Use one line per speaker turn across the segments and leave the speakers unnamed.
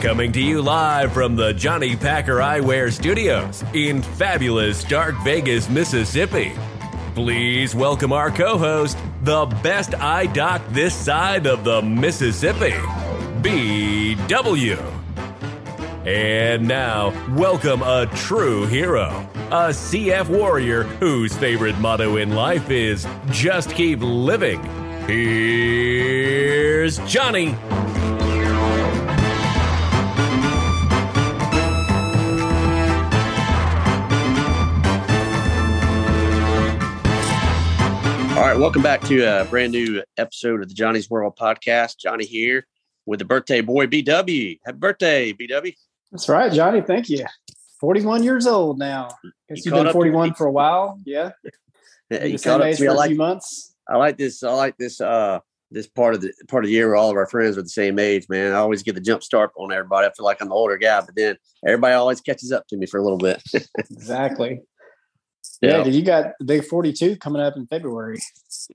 Coming to you live from the Johnny Packer Eyewear Studios in fabulous Stark Vegas, Mississippi. Please welcome our co host, the best eye doc this side of the Mississippi, BW. And now, welcome a true hero, a CF warrior whose favorite motto in life is just keep living. Here's Johnny.
All right, welcome back to a brand new episode of the Johnny's World podcast. Johnny here with the birthday boy BW. Happy birthday, BW.
That's right, Johnny. Thank you. 41 years old now. Guess you have been 41 for a while. Yeah.
yeah you caught up to me. I like,
months.
I like this. I like this. Uh, this part of the part of the year where all of our friends are the same age, man. I always get the jump start on everybody. I feel like I'm the older guy, but then everybody always catches up to me for a little bit.
exactly. Yeah, you got the big 42 coming up in February.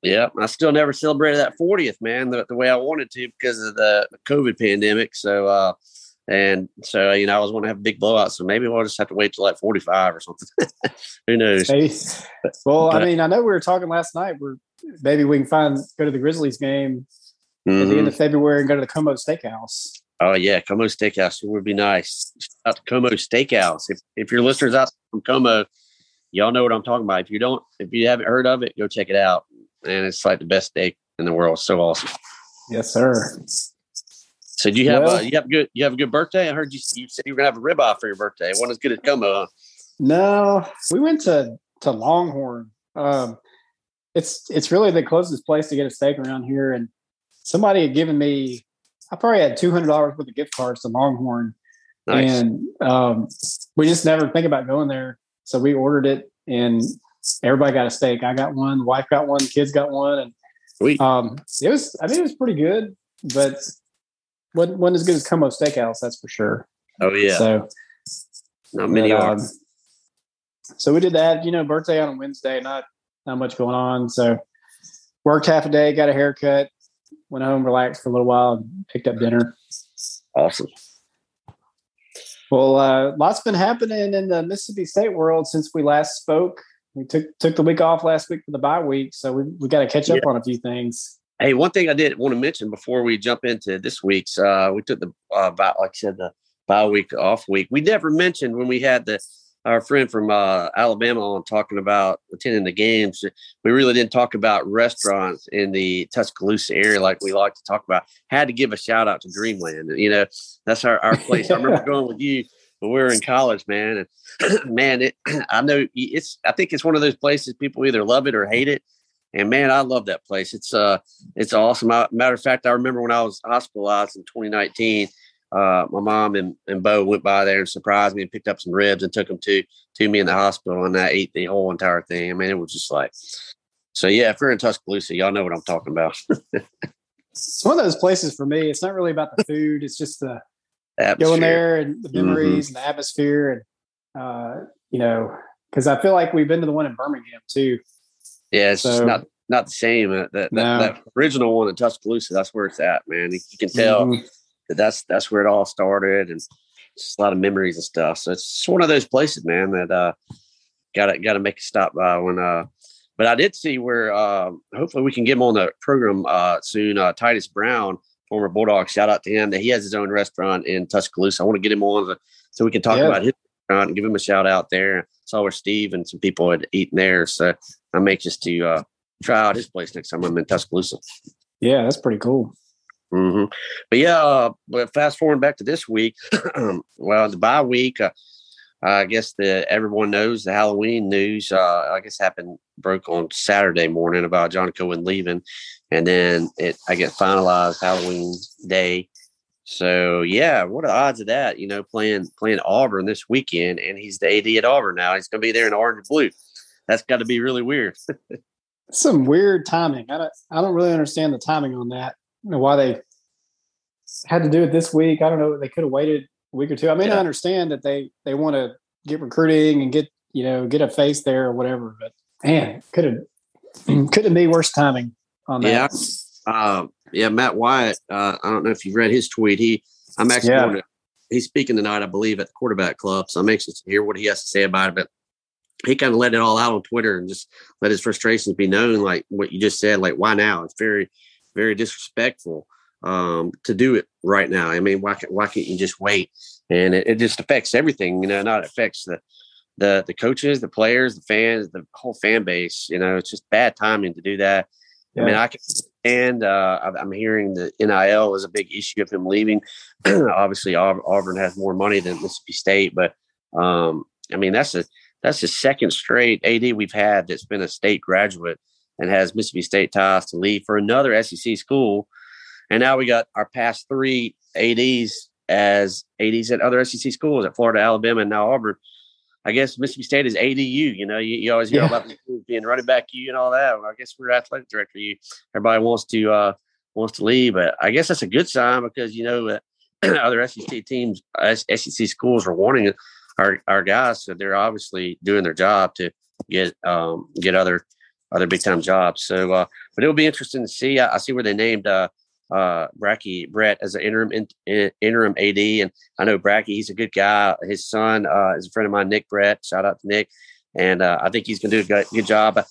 Yeah, I still never celebrated that 40th, man, the, the way I wanted to because of the COVID pandemic. So, uh, and so, you know, I was want to have a big blowout. So maybe we'll just have to wait till like 45 or something. Who knows?
Hey, well, but, I mean, I know we were talking last night. We're maybe we can find go to the Grizzlies game mm-hmm. at the end of February and go to the Como Steakhouse.
Oh yeah, Como Steakhouse would be nice. Out to Como Steakhouse. If if your listeners out from Como, y'all know what I'm talking about. If you don't, if you haven't heard of it, go check it out. And it's like the best steak in the world. So awesome.
Yes, sir.
So do you have well, a you have a good you have a good birthday? I heard you you said you were gonna have a ribeye for your birthday. One as good as Como. Huh?
No, we went to to Longhorn. Um, it's it's really the closest place to get a steak around here, and somebody had given me. I probably had two hundred dollars worth of gift cards to Longhorn, nice. and um, we just never think about going there. So we ordered it, and everybody got a steak. I got one, wife got one, kids got one, and Sweet. um, it was. I mean, it was pretty good, but wasn't, wasn't as good as Como Steakhouse, that's for sure.
Oh yeah.
So
not many but, are. Um,
so we did that. You know, birthday on a Wednesday. Not not much going on. So worked half a day, got a haircut, went home, relaxed for a little while, and picked up dinner.
Awesome.
Well, uh, lots been happening in the Mississippi State world since we last spoke. We took took the week off last week for the bye week, so we we got to catch up yeah. on a few things.
Hey, one thing I did want to mention before we jump into this week's, uh, we took the uh, like I said the bye week off week. We never mentioned when we had the our friend from uh, Alabama on talking about attending the games. We really didn't talk about restaurants in the Tuscaloosa area like we like to talk about. Had to give a shout out to Dreamland. You know, that's our, our place. I remember going with you when we were in college, man. And man, it, I know it's, I think it's one of those places people either love it or hate it. And man, I love that place. It's, uh, it's awesome. I, matter of fact, I remember when I was hospitalized in 2019, uh, my mom and, and Bo went by there and surprised me and picked up some ribs and took them to to me in the hospital, and I ate the whole entire thing. I mean, it was just like, so yeah. If you're in Tuscaloosa, y'all know what I'm talking about.
it's one of those places for me. It's not really about the food; it's just the atmosphere. going there and the memories mm-hmm. and the atmosphere, and uh, you know, because I feel like we've been to the one in Birmingham too.
Yeah, it's so, not not the same. Uh, that, that, no. that, original one in Tuscaloosa, that's where it's at, man. You, you can tell. Mm-hmm that's that's where it all started, and just a lot of memories and stuff. So it's one of those places, man, that uh, got to got to make a stop by when. Uh, but I did see where uh, hopefully we can get him on the program uh, soon. Uh, Titus Brown, former Bulldog, shout out to him that he has his own restaurant in Tuscaloosa. I want to get him on the, so we can talk yeah. about his restaurant and give him a shout out there. Saw where Steve and some people had eaten there, so I'm anxious to uh, try out his place next time I'm in Tuscaloosa.
Yeah, that's pretty cool.
Mm-hmm. But yeah, uh, but fast forward back to this week. well, the bye week, uh, I guess the everyone knows the Halloween news. Uh, I guess happened broke on Saturday morning about John Cohen leaving, and then it I get finalized Halloween day. So yeah, what are the odds of that? You know, playing playing Auburn this weekend, and he's the AD at Auburn now. He's going to be there in orange and blue. That's got to be really weird.
Some weird timing. I don't I don't really understand the timing on that know why they had to do it this week. I don't know. They could have waited a week or two. I mean, yeah. I understand that they they want to get recruiting and get you know get a face there or whatever. But man, could have could have be worse timing on
that. Yeah, uh, yeah. Matt Wyatt. Uh, I don't know if you've read his tweet. He I'm actually yeah. to he's speaking tonight, I believe, at the quarterback club. So I'm anxious to hear what he has to say about it. But he kind of let it all out on Twitter and just let his frustrations be known, like what you just said. Like, why now? It's very, very disrespectful um, to do it right now. I mean, why why can't you just wait? And it, it just affects everything, you know. Not affects the the the coaches, the players, the fans, the whole fan base. You know, it's just bad timing to do that. Yeah. I mean, I can and uh, I'm hearing the NIL is a big issue of him leaving. Obviously, Auburn has more money than Mississippi State, but um, I mean that's a that's the second straight AD we've had that's been a state graduate and has Mississippi State ties to leave for another SEC school. And now we got our past three ADs as ADs at other SEC schools at Florida, Alabama, and now Auburn. I guess Mississippi State is ADU. You know, you, you always hear yeah. about being running back you and all that. Well, I guess we're athletic director. You everybody wants to uh, wants to leave, but I guess that's a good sign because you know uh, other SEC teams, SEC schools are wanting our our guys, so they're obviously doing their job to get um, get other other big time jobs. So, uh, but it'll be interesting to see. I, I see where they named uh, uh, Bracky Brett as an interim in, in, interim AD, and I know Bracky. He's a good guy. His son uh, is a friend of mine, Nick Brett. Shout out to Nick, and uh, I think he's going to do a good, good job.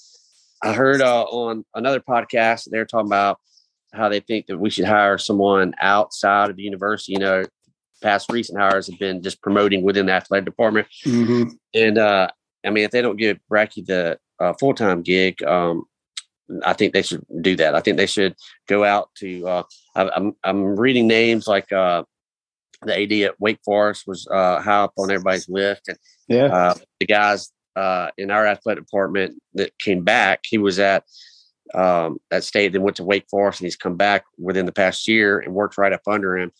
I heard uh, on another podcast they're talking about how they think that we should hire someone outside of the university. You know, past recent hires have been just promoting within the athletic department, mm-hmm. and uh, I mean, if they don't give Bracky the uh, full time gig, um, I think they should do that. I think they should go out to. Uh, I, I'm I'm reading names like uh, the AD at Wake Forest was uh, high up on everybody's list, and yeah, uh, the guys uh, in our athletic department that came back, he was at um, that state, then went to Wake Forest, and he's come back within the past year and worked right up under him.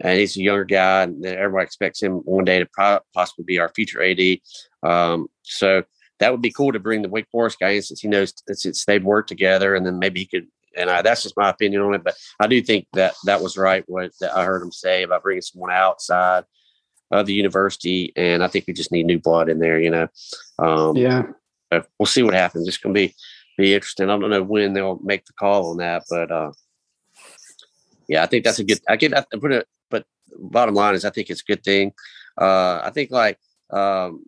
And he's a younger guy, and everybody expects him one day to possibly be our future AD. Um, so that would be cool to bring the Wake Forest guy in since he knows since they've worked together, and then maybe he could. And I, that's just my opinion on it, but I do think that that was right what I heard him say about bringing someone outside of the university, and I think we just need new blood in there. You know,
um, yeah.
So we'll see what happens. It's going to be be interesting. I don't know when they'll make the call on that, but uh, yeah, I think that's a good. I get. I put it, but bottom line is, I think it's a good thing. Uh, I think like um,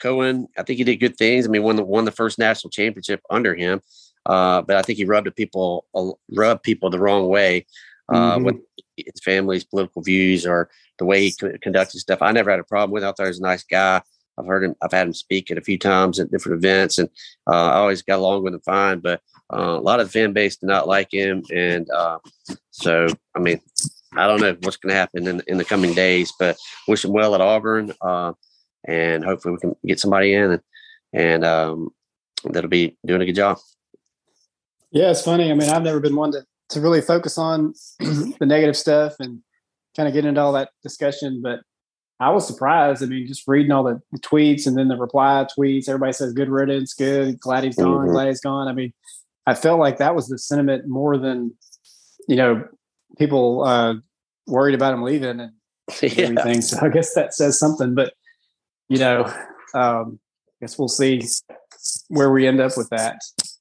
Cohen, I think he did good things. I mean, won the won the first national championship under him, uh, but I think he rubbed people uh, rubbed people the wrong way uh, mm-hmm. with his family's political views or the way he conducts his stuff. I never had a problem with. Him. I thought he was a nice guy. I've heard him. I've had him speak at a few times at different events, and uh, I always got along with him fine. But uh, a lot of the fan base did not like him, and uh, so I mean, I don't know what's going to happen in, in the coming days. But wish him well at Auburn. And hopefully we can get somebody in and, and um, that'll be doing a good job.
Yeah, it's funny. I mean, I've never been one to, to really focus on the negative stuff and kind of get into all that discussion, but I was surprised. I mean, just reading all the, the tweets and then the reply tweets, everybody says good riddance, good, glad he's gone, mm-hmm. glad he's gone. I mean, I felt like that was the sentiment more than, you know, people uh, worried about him leaving and yeah. everything. So I guess that says something. But you know, um, I guess we'll see where we end up with that.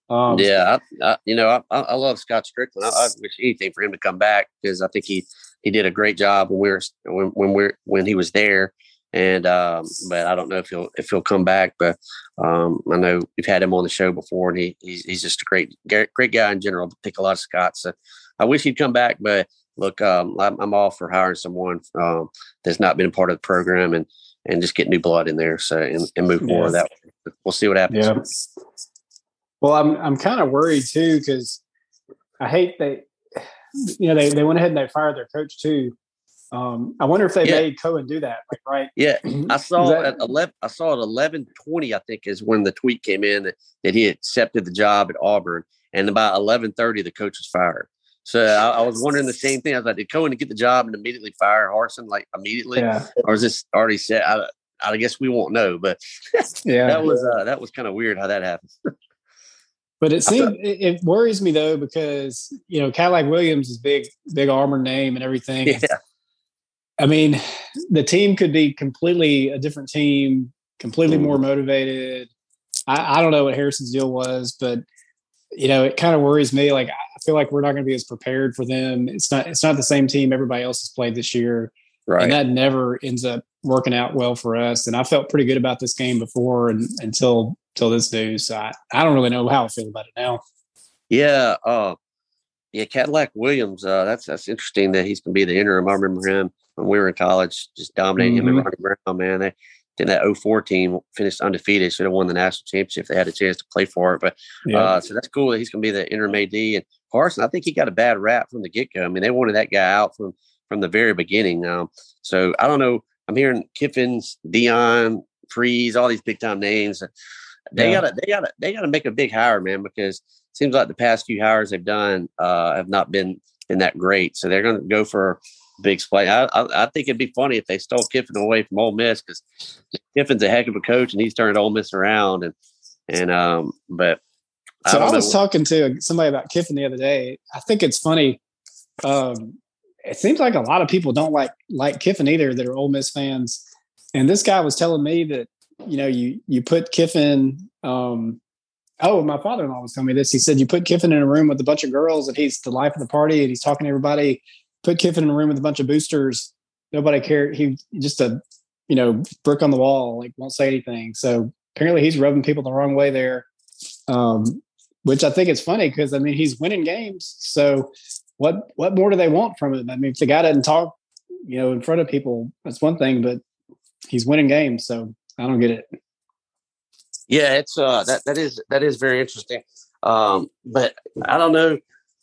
Um, yeah, I, I, you know, I, I love Scott Stricklin. I, I, wish anything for him to come back because I think he he did a great job when we were when when we when he was there. And um, but I don't know if he'll if he'll come back. But um, I know we've had him on the show before, and he he's, he's just a great great guy in general. I think a lot of Scott. So I wish he'd come back. But look, um, I'm, I'm all for hiring someone um, that's not been a part of the program and and just get new blood in there. So and, and move forward that way. We'll see what happens.
Yeah. Well, I'm I'm kind of worried too because I hate that you know they, they went ahead and they fired their coach too. Um, I wonder if they yeah. made Cohen do that, like right?
Yeah, I saw that, at eleven. I saw at eleven twenty. I think is when the tweet came in that, that he accepted the job at Auburn, and about eleven thirty, the coach was fired. So I, I, was wondering the same thing. I was like, did Cohen get the job and immediately fire Harsin like immediately, yeah. or is this already set? I, I guess we won't know, but yeah, that was uh, that was kind of weird how that happened.
but it seems thought, it, worries me though because you know Cadillac Williams is big, big Auburn name and everything. Yeah. I mean, the team could be completely a different team, completely mm. more motivated. I, I don't know what Harsin's deal was, but you know, it kind of worries me. Like feel like we're not going to be as prepared for them. It's not it's not the same team everybody else has played this year.
Right.
And that never ends up working out well for us. And I felt pretty good about this game before and until until this news. So I, I don't really know how I feel about it now.
Yeah, uh, yeah, Cadillac Williams. Uh, that's that's interesting that he's going to be the interim. I remember him when we were in college, just dominating mm-hmm. him and Ronnie Brown. Man, they in that 04 team finished undefeated. Should have won the national championship if they had a chance to play for it. But yeah. uh, so that's cool that he's going to be the interim AD. And Harsin, I think he got a bad rap from the get go. I mean, they wanted that guy out from from the very beginning. Um, so I don't know. I'm hearing Kiffins, Deion, Freeze, all these big time names. They yeah. gotta, they gotta, they gotta make a big hire, man, because it seems like the past few hires they've done uh, have not been been that great. So they're going to go for a big play. I, I, I think it'd be funny if they stole Kiffin away from Ole Miss because Kiffin's a heck of a coach and he's turned Ole Miss around. And and um, but
so I, I was know. talking to somebody about Kiffin the other day. I think it's funny. Um, it seems like a lot of people don't like like Kiffin either that are Ole Miss fans. And this guy was telling me that you know you you put Kiffin. Um, oh, my father-in-law was telling me this. He said you put Kiffin in a room with a bunch of girls, and he's the life of the party, and he's talking to everybody. Put Kiffin in a room with a bunch of boosters. Nobody cared. He just a you know brick on the wall, like won't say anything. So apparently he's rubbing people the wrong way there. Um, which I think is funny because I mean he's winning games. So what what more do they want from him? I mean, if the guy doesn't talk, you know, in front of people, that's one thing, but he's winning games, so I don't get it.
Yeah, it's uh that that is that is very interesting. Um, but I don't know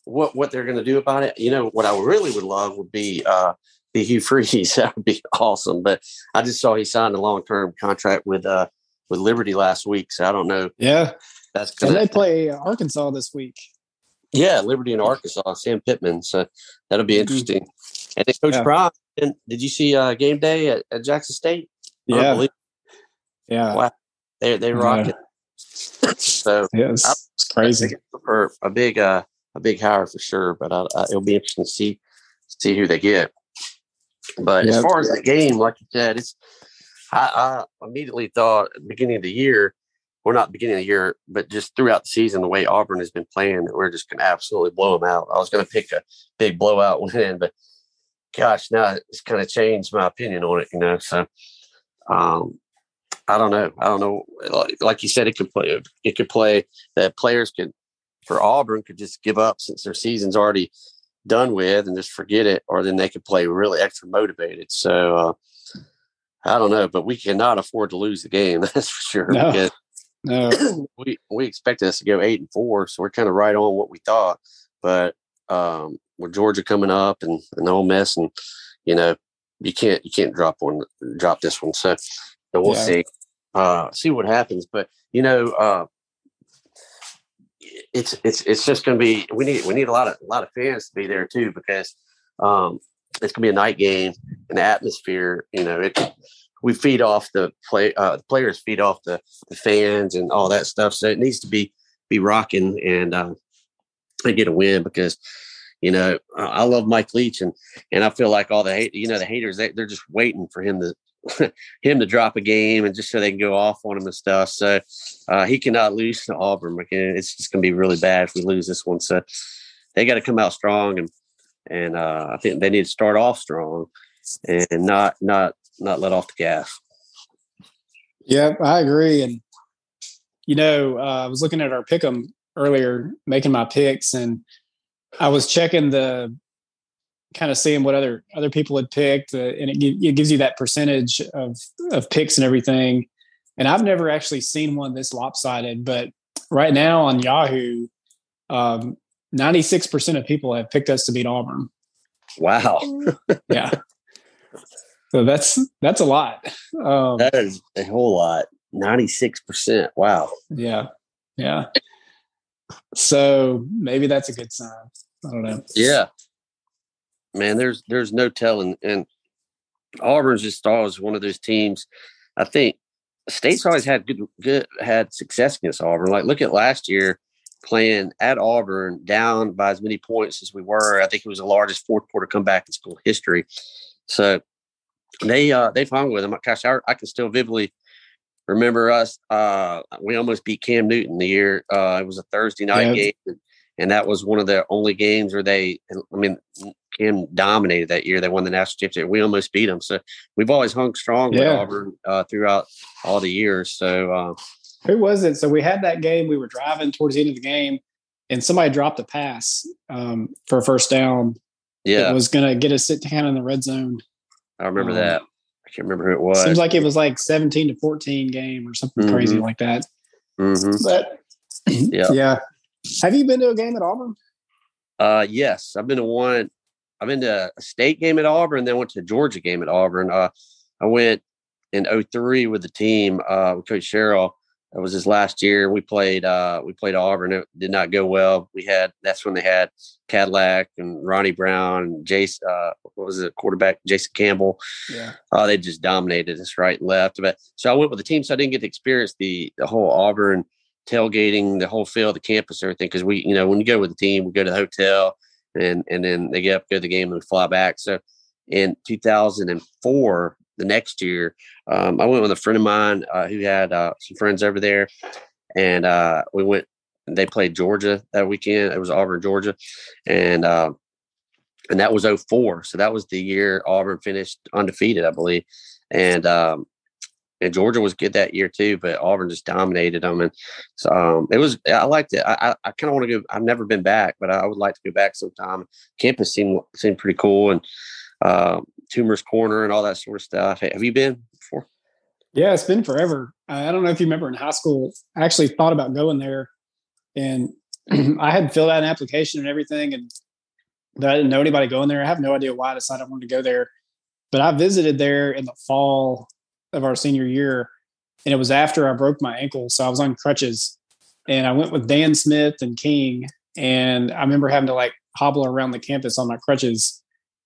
what what they're going to do about it. You know, what I really would love would be uh the Hugh Freeze. that would be awesome. But I just saw he signed a long term contract with uh with Liberty last week, so I don't know.
Yeah, that's and they play Arkansas this week.
Yeah, Liberty and Arkansas, Sam Pittman. So that'll be mm-hmm. interesting. Mm-hmm. And then Coach yeah. Prime, did you see uh, game day at, at Jackson State?
Yeah. Yeah.
Wow. They they rock yeah. it. so
yeah, it's, I, it's crazy
for a big uh a big hire for sure. But I, I, it'll be interesting to see see who they get. But as far as the game, like you said, it's I, I immediately thought at the beginning of the year we're not beginning of the year, but just throughout the season, the way Auburn has been playing, we're just going to absolutely blow them out. I was going to pick a big blowout win, but gosh, now it's kind of changed my opinion on it, you know. So, um, I don't know. I don't know. Like, like you said, it could play. It could play that players could for Auburn could just give up since their season's already done with and just forget it, or then they could play really extra motivated. So. Uh, I don't know, but we cannot afford to lose the game. That's for sure.
No. No,
we we expected us to go eight and four, so we're kind of right on what we thought. But um, with Georgia coming up and and Ole Miss, and you know, you can't you can't drop one drop this one. So, so we'll yeah. see uh, see what happens. But you know, uh, it's it's it's just going to be we need we need a lot of a lot of fans to be there too because um, it's going to be a night game and the atmosphere. You know, it we feed off the play uh, the players feed off the, the fans and all that stuff. So it needs to be be rocking and uh, and get a win because you know I love Mike Leach and and I feel like all the you know the haters they, they're just waiting for him to him to drop a game and just so they can go off on him and stuff. So uh, he cannot lose to Auburn. It's just going to be really bad if we lose this one. So they got to come out strong and and uh, I think they need to start off strong and not not not let off the gas.
Yeah, I agree. And you know, uh, I was looking at our pick'em earlier, making my picks, and I was checking the kind of seeing what other other people had picked, uh, and it, it gives you that percentage of of picks and everything. And I've never actually seen one this lopsided, but right now on Yahoo, um, 96% of people have picked us to beat Auburn.
Wow.
yeah. So that's that's a lot.
Um, that is a whole lot. Ninety six percent. Wow.
Yeah. Yeah. So maybe that's a good sign. I don't know.
Yeah. Man, there's there's no telling. And Auburn's just always one of those teams. I think State's always had good good had success against Auburn. Like look at last year playing at Auburn down by as many points as we were. I think it was the largest fourth quarter comeback in school history. So they uh they've hung with him. Gosh, I, I can still vividly remember us. Uh, we almost beat Cam Newton the year. Uh, it was a Thursday night yeah. game, and, and, that was one of the only games where they. I mean, Cam dominated that year. They won the national championship. We almost beat them. So we've always hung strong with Auburn uh, throughout all the years. So uh,
Who was it? So we had that game. We were driving towards the end of the game, and somebody dropped a pass um, for a first down.
yeah,
It was going to get us sit down in the red zone.
I remember
um,
that. I can't remember who it was.
Seems like it was like 17 to 14 game or something crazy
Mhm.
like that.
Mhm.
But
Yeah.
yeah. Have you been to a game at Auburn?
Uh, yes, I've been to one. I've been to a state game at Auburn, then went to a Georgia game at Auburn. Uh, I went in 03 with the team uh, with Coach Sherrill. That was his last year. We played. Uh, we played Auburn. It did not go well. We had. That's when they had Cadillac and Ronnie Brown and Jace. Uh, what was it? Quarterback Jason Campbell.
Yeah.
Uh, they just dominated us right and left. But so I went with the team, so I didn't get to experience the the whole Auburn tailgating, the whole field, the campus, everything. Because we, you know, when you go with the team, we go to the hotel, and and then they get up, go to the game, and we fly back. So in 2004, the next year, um, I went with a friend of mine uh, who had uh, some friends over there, and uh, we went. They played Georgia that weekend. It was Auburn, Georgia, and uh, and that was 04. So that was the year Auburn finished undefeated, I believe. And um, and Georgia was good that year too, but Auburn just dominated them. And so um, it was, I liked it. I, I, I kind of want to go. I've never been back, but I would like to go back sometime. Campus seemed seemed pretty cool, and uh, Toomer's Corner and all that sort of stuff. Have you been before?
Yeah, it's been forever. I don't know if you remember in high school, I actually thought about going there and I had filled out an application and everything. And I didn't know anybody going there. I have no idea why I decided I wanted to go there. But I visited there in the fall of our senior year. And it was after I broke my ankle. So I was on crutches. And I went with Dan Smith and King. And I remember having to like hobble around the campus on my crutches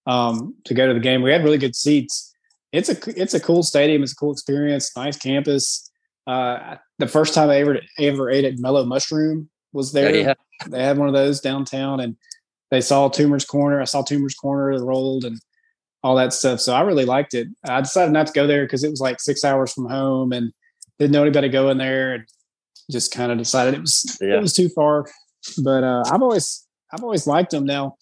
um, to go to the game. We had really good seats it's a it's a cool stadium. It's a cool experience. Nice campus. Uh, the first time I ever ever ate at Mellow Mushroom was there.
Yeah.
They had one of those downtown, and they saw Toomer's Corner. I saw Toomer's Corner rolled and all that stuff. So I really liked it. I decided not to go there because it was like six hours from home, and didn't know anybody going there, and just kind of decided it was
Yeah.
it was too far. But uh, I've always I've always liked them. Now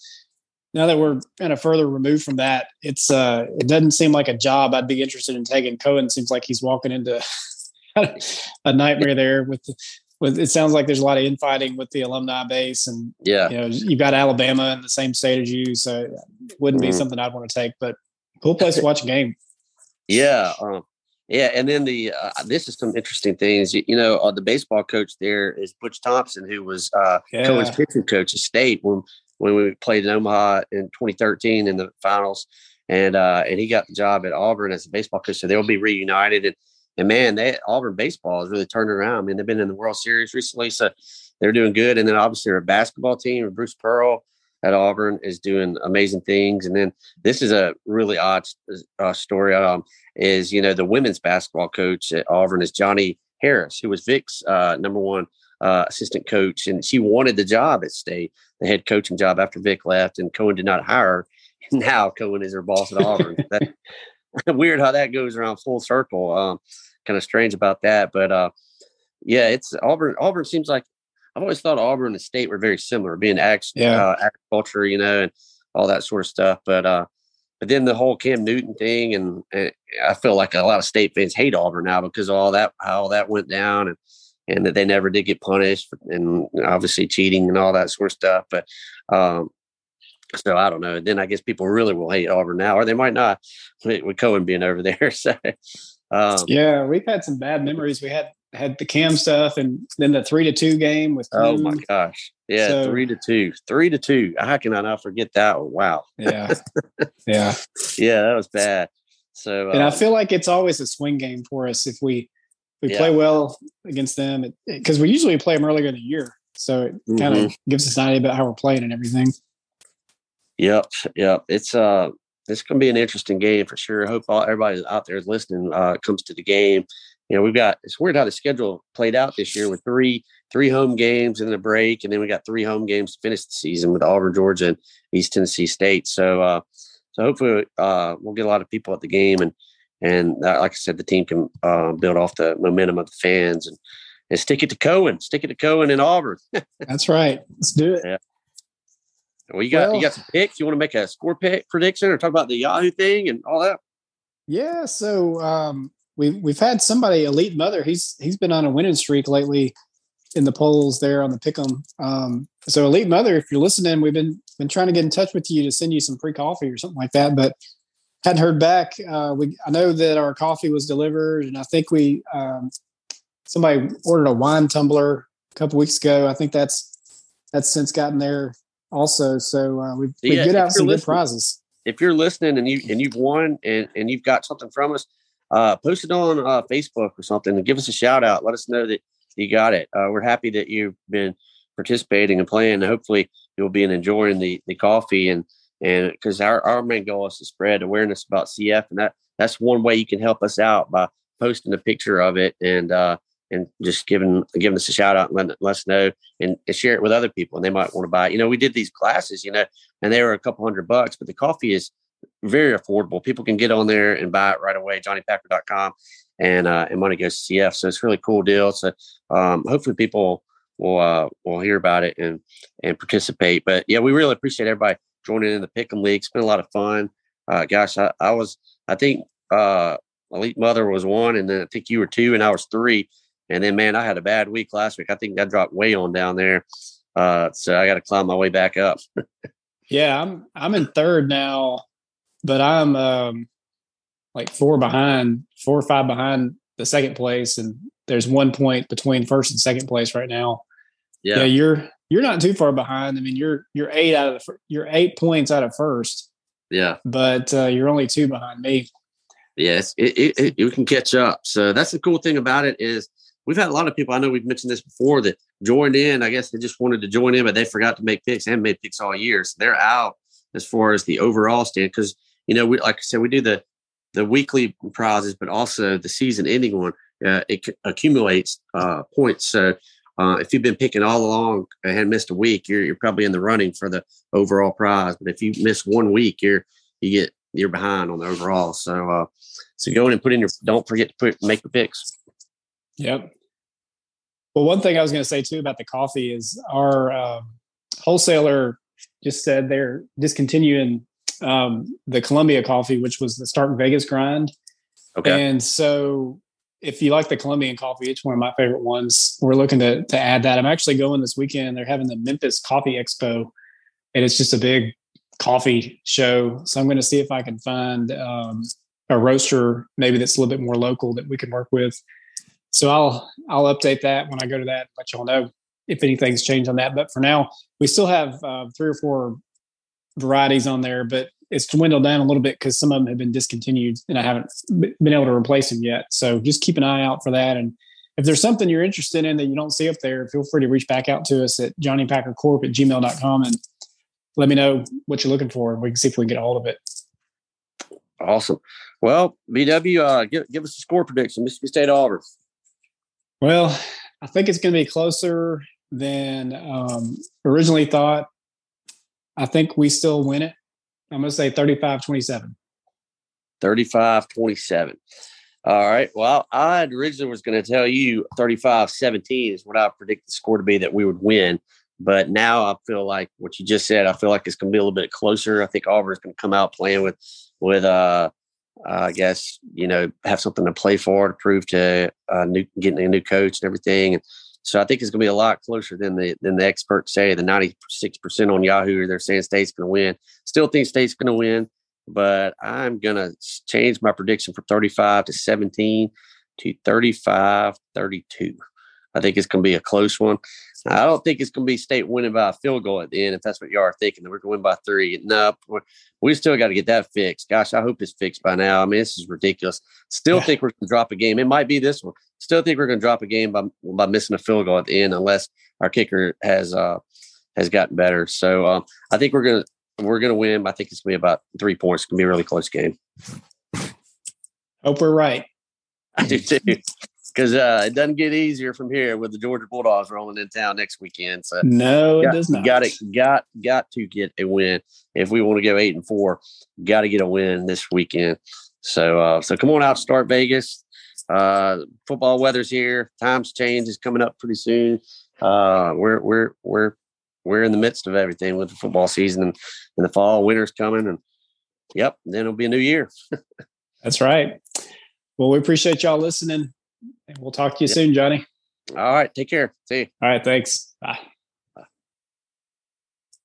now that we're kind of further removed from that, it's uh it doesn't seem like a job I'd be interested in taking. Cohen seems like he's walking into a nightmare there with the, with it sounds like there's a lot of infighting with the alumni base and
Yeah.
you know you've got Alabama in the same state as you, so it wouldn't be
Mhm.
something I'd want to take, but cool place to watch a game.
Yeah, um, yeah, and then the uh, this is some interesting things. You, you know, uh, the baseball coach there is Butch Thompson, who was uh, Cohen's pitching coach at State when when we played in Omaha in 2013 in the finals, and uh, and he got the job at Auburn as a baseball coach. So they'll be reunited, and and man, that Auburn baseball is really turning around. I mean, they've been in the World Series recently, so they're doing good. And then obviously their basketball team, Bruce Pearl at Auburn, is doing amazing things. And then this is a really odd uh, story. Um, is you know the women's basketball coach at Auburn is Johnnie Harris, who was Vic's uh, number one uh, assistant coach, and she wanted the job at State, the head coaching job after Vic left, and Cohen did not hire her. Now Cohen is her boss at Auburn. that, weird how that goes around full circle. Um, kind of strange about that, but uh, yeah, it's Auburn. Auburn seems like I've always thought Auburn and State were very similar, being ag-
Yeah.
uh, agriculture, you know, and all that sort of stuff. But uh, but then the whole Cam Newton thing, and, and I feel like a lot of State fans hate Auburn now because of all that how all that went down, and and that they never did get punished, and obviously cheating and all that sort of stuff. But um, so I don't know. Then I guess people really will hate Auburn now, or they might not with, Cohen being over there. So um,
Yeah, we've had some bad memories. We had had the Cam stuff, and then the three to two game with.
Oh my gosh. Yeah,
So-
three to two. Three to two. How can I not forget that one? Wow.
Yeah, yeah.
Yeah, that was bad. So
and I
um,
feel like it's always a swing game for us if we we
Yeah.
play well against them because we usually play them earlier in the year, so it kind
Mm-hmm.
of gives us an idea about how we're playing and everything.
Yep, yep. It's uh it's gonna be an interesting game for sure. I hope all, everybody out there is listening uh comes to the game. You know, we've got it's weird how the schedule played out this year with three three home games and then a break, and then we got three home games to finish the season with Auburn, Georgia, and East Tennessee State. So uh so hopefully uh we'll get a lot of people at the game and and uh, like I said, the team can uh, build off the momentum of the fans and and stick it to Cohen, stick it to Cohen and Auburn.
That's right. Let's do it.
Well, you got well, you got some picks. You want to make a score pick prediction or talk about the Yahoo thing and all that?
Yeah. So um, we we've had somebody elite mother. He's he's been on a winning streak lately in the polls there on the pick'em. Um, so elite mother, if you're listening, we've been been trying to get in touch with you to send you some free coffee or something like that, but hadn't heard back. Uh, we I know that our coffee was delivered, and I think we um, somebody ordered a wine tumbler a couple weeks ago. I think that's that's since gotten there also. So uh, we we yeah, get out some good prizes.
If you're listening and you and you've won and and you've got something from us, uh, post it on uh, Facebook or something and give us a shout out. Let us know that you got it. Uh, we're happy that you've been participating and playing. And hopefully, you'll be enjoying the the coffee and and because our our main goal is to spread awareness about CF, and that that's one way you can help us out by posting a picture of it and uh, and just giving giving us a shout out and let us know and, and, share it with other people and they might want to buy it. You know, we did these classes, you know, and they were a couple hundred bucks, but the coffee is very affordable. People can get on there and buy it right away, johnnypacker.com and uh, and money goes to CF. So it's really cool deal. So um, hopefully people will uh, will hear about it and and participate. But yeah, we really appreciate everybody joining in the Pick'em League. It's been a lot of fun. Uh, gosh, I, I was I think uh, Elite Mother was one, and then I think you were two, and I was three. And then man, I had a bad week last week. I think I dropped way on down there. Uh, so I got to climb my way back up.
yeah, I'm I'm in third now, but I'm um, like four behind, four or five behind the second place, and there's one point between first and second place right now. Yeah, yeah you're you're not too far behind. I mean, you're you're eight out of the you're eight points out of first.
Yeah,
but uh, you're only two behind me.
Yes, it, it, it, you can catch up. So that's the cool thing about it is we've had a lot of people. I know we've mentioned this before that joined in. I guess they just wanted to join in, but they forgot to make picks and made picks all year. So they're out as far as the overall stand because you know we like I said we do the the weekly prizes, but also the season ending one, uh, it accumulates uh, points. So uh, if you've been picking all along and had missed a week, you're, you're probably in the running for the overall prize. But if you miss one week, you're you get you're behind on the overall. So uh, so go in and put in your. Don't forget to put make the picks.
Yep. Well, one thing I was going to say too about the coffee is our uh, wholesaler just said they're discontinuing um, the Colombia coffee, which was the Stark Vegas grind. Okay. And so if you like the Colombian coffee, it's one of my favorite ones. We're looking to to add that. I'm actually going this weekend. They're having the Memphis Coffee Expo, and it's just a big coffee show. So I'm going to see if I can find um, a roaster maybe that's a little bit more local that we can work with. So I'll I'll update that when I go to that. Let y'all know if anything's changed on that. But for now, we still have uh, three or four varieties on there, but it's dwindled down a little bit because some of them have been discontinued and I haven't been able to replace them yet. So just keep an eye out for that. And if there's something you're interested in that you don't see up there, feel free to reach back out to us at johnnypackercorp at gmail.com and let me know what you're looking for and we can see if we can get a hold of it.
Awesome. Well, BW, uh, give, give us a score prediction, Mississippi State Auburn.
Well, I think it's going to be closer than um, originally thought. I think we still win it. I'm going to say 35 27.
35 27. All right. Well, I originally was going to tell you 35 17 is what I predict the score to be that we would win. But now I feel like what you just said, I feel like it's going to be a little bit closer. I think Auburn's going to come out playing with, with, uh, uh, I guess, you know, have something to play for to prove to uh, new, getting a new coach and everything. And so I think it's going to be a lot closer than the than the experts say. The ninety six percent on Yahoo, they're saying State's going to win. Still think State's going to win, but I'm going to change my prediction from thirty five to seventeen to 35 32. I think it's going to be a close one. I don't think it's going to be state winning by a field goal at the end. If that's what you are thinking, that we're going to win by three. No, we still got to get that fixed. Gosh, I hope it's fixed by now. I mean, this is ridiculous. Still yeah. think we're going to drop a game. It might be this one. Still think we're going to drop a game by by missing a field goal at the end, unless our kicker has uh has gotten better. So um, I think we're gonna we're gonna win. I think it's gonna be about three points. It's gonna be a really close game.
Hope we're right.
I do too because uh, it doesn't get easier from here with the Georgia Bulldogs rolling in town next weekend. So
no, got, it does not.
Got it. Got got to get a win if we want to go eight and four. Got to get a win this weekend. So uh, so come on out, Stark Vegas. Uh, football weather's here. Times change is coming up pretty soon. Uh, we're we're we're we're in the midst of everything with the football season and in the fall, winter's coming, and yep, then it'll be a new year.
That's right. Well, we appreciate y'all listening, and we'll talk to you yep. soon, Johnny.
All right, take care. See you.
All right, thanks. Bye.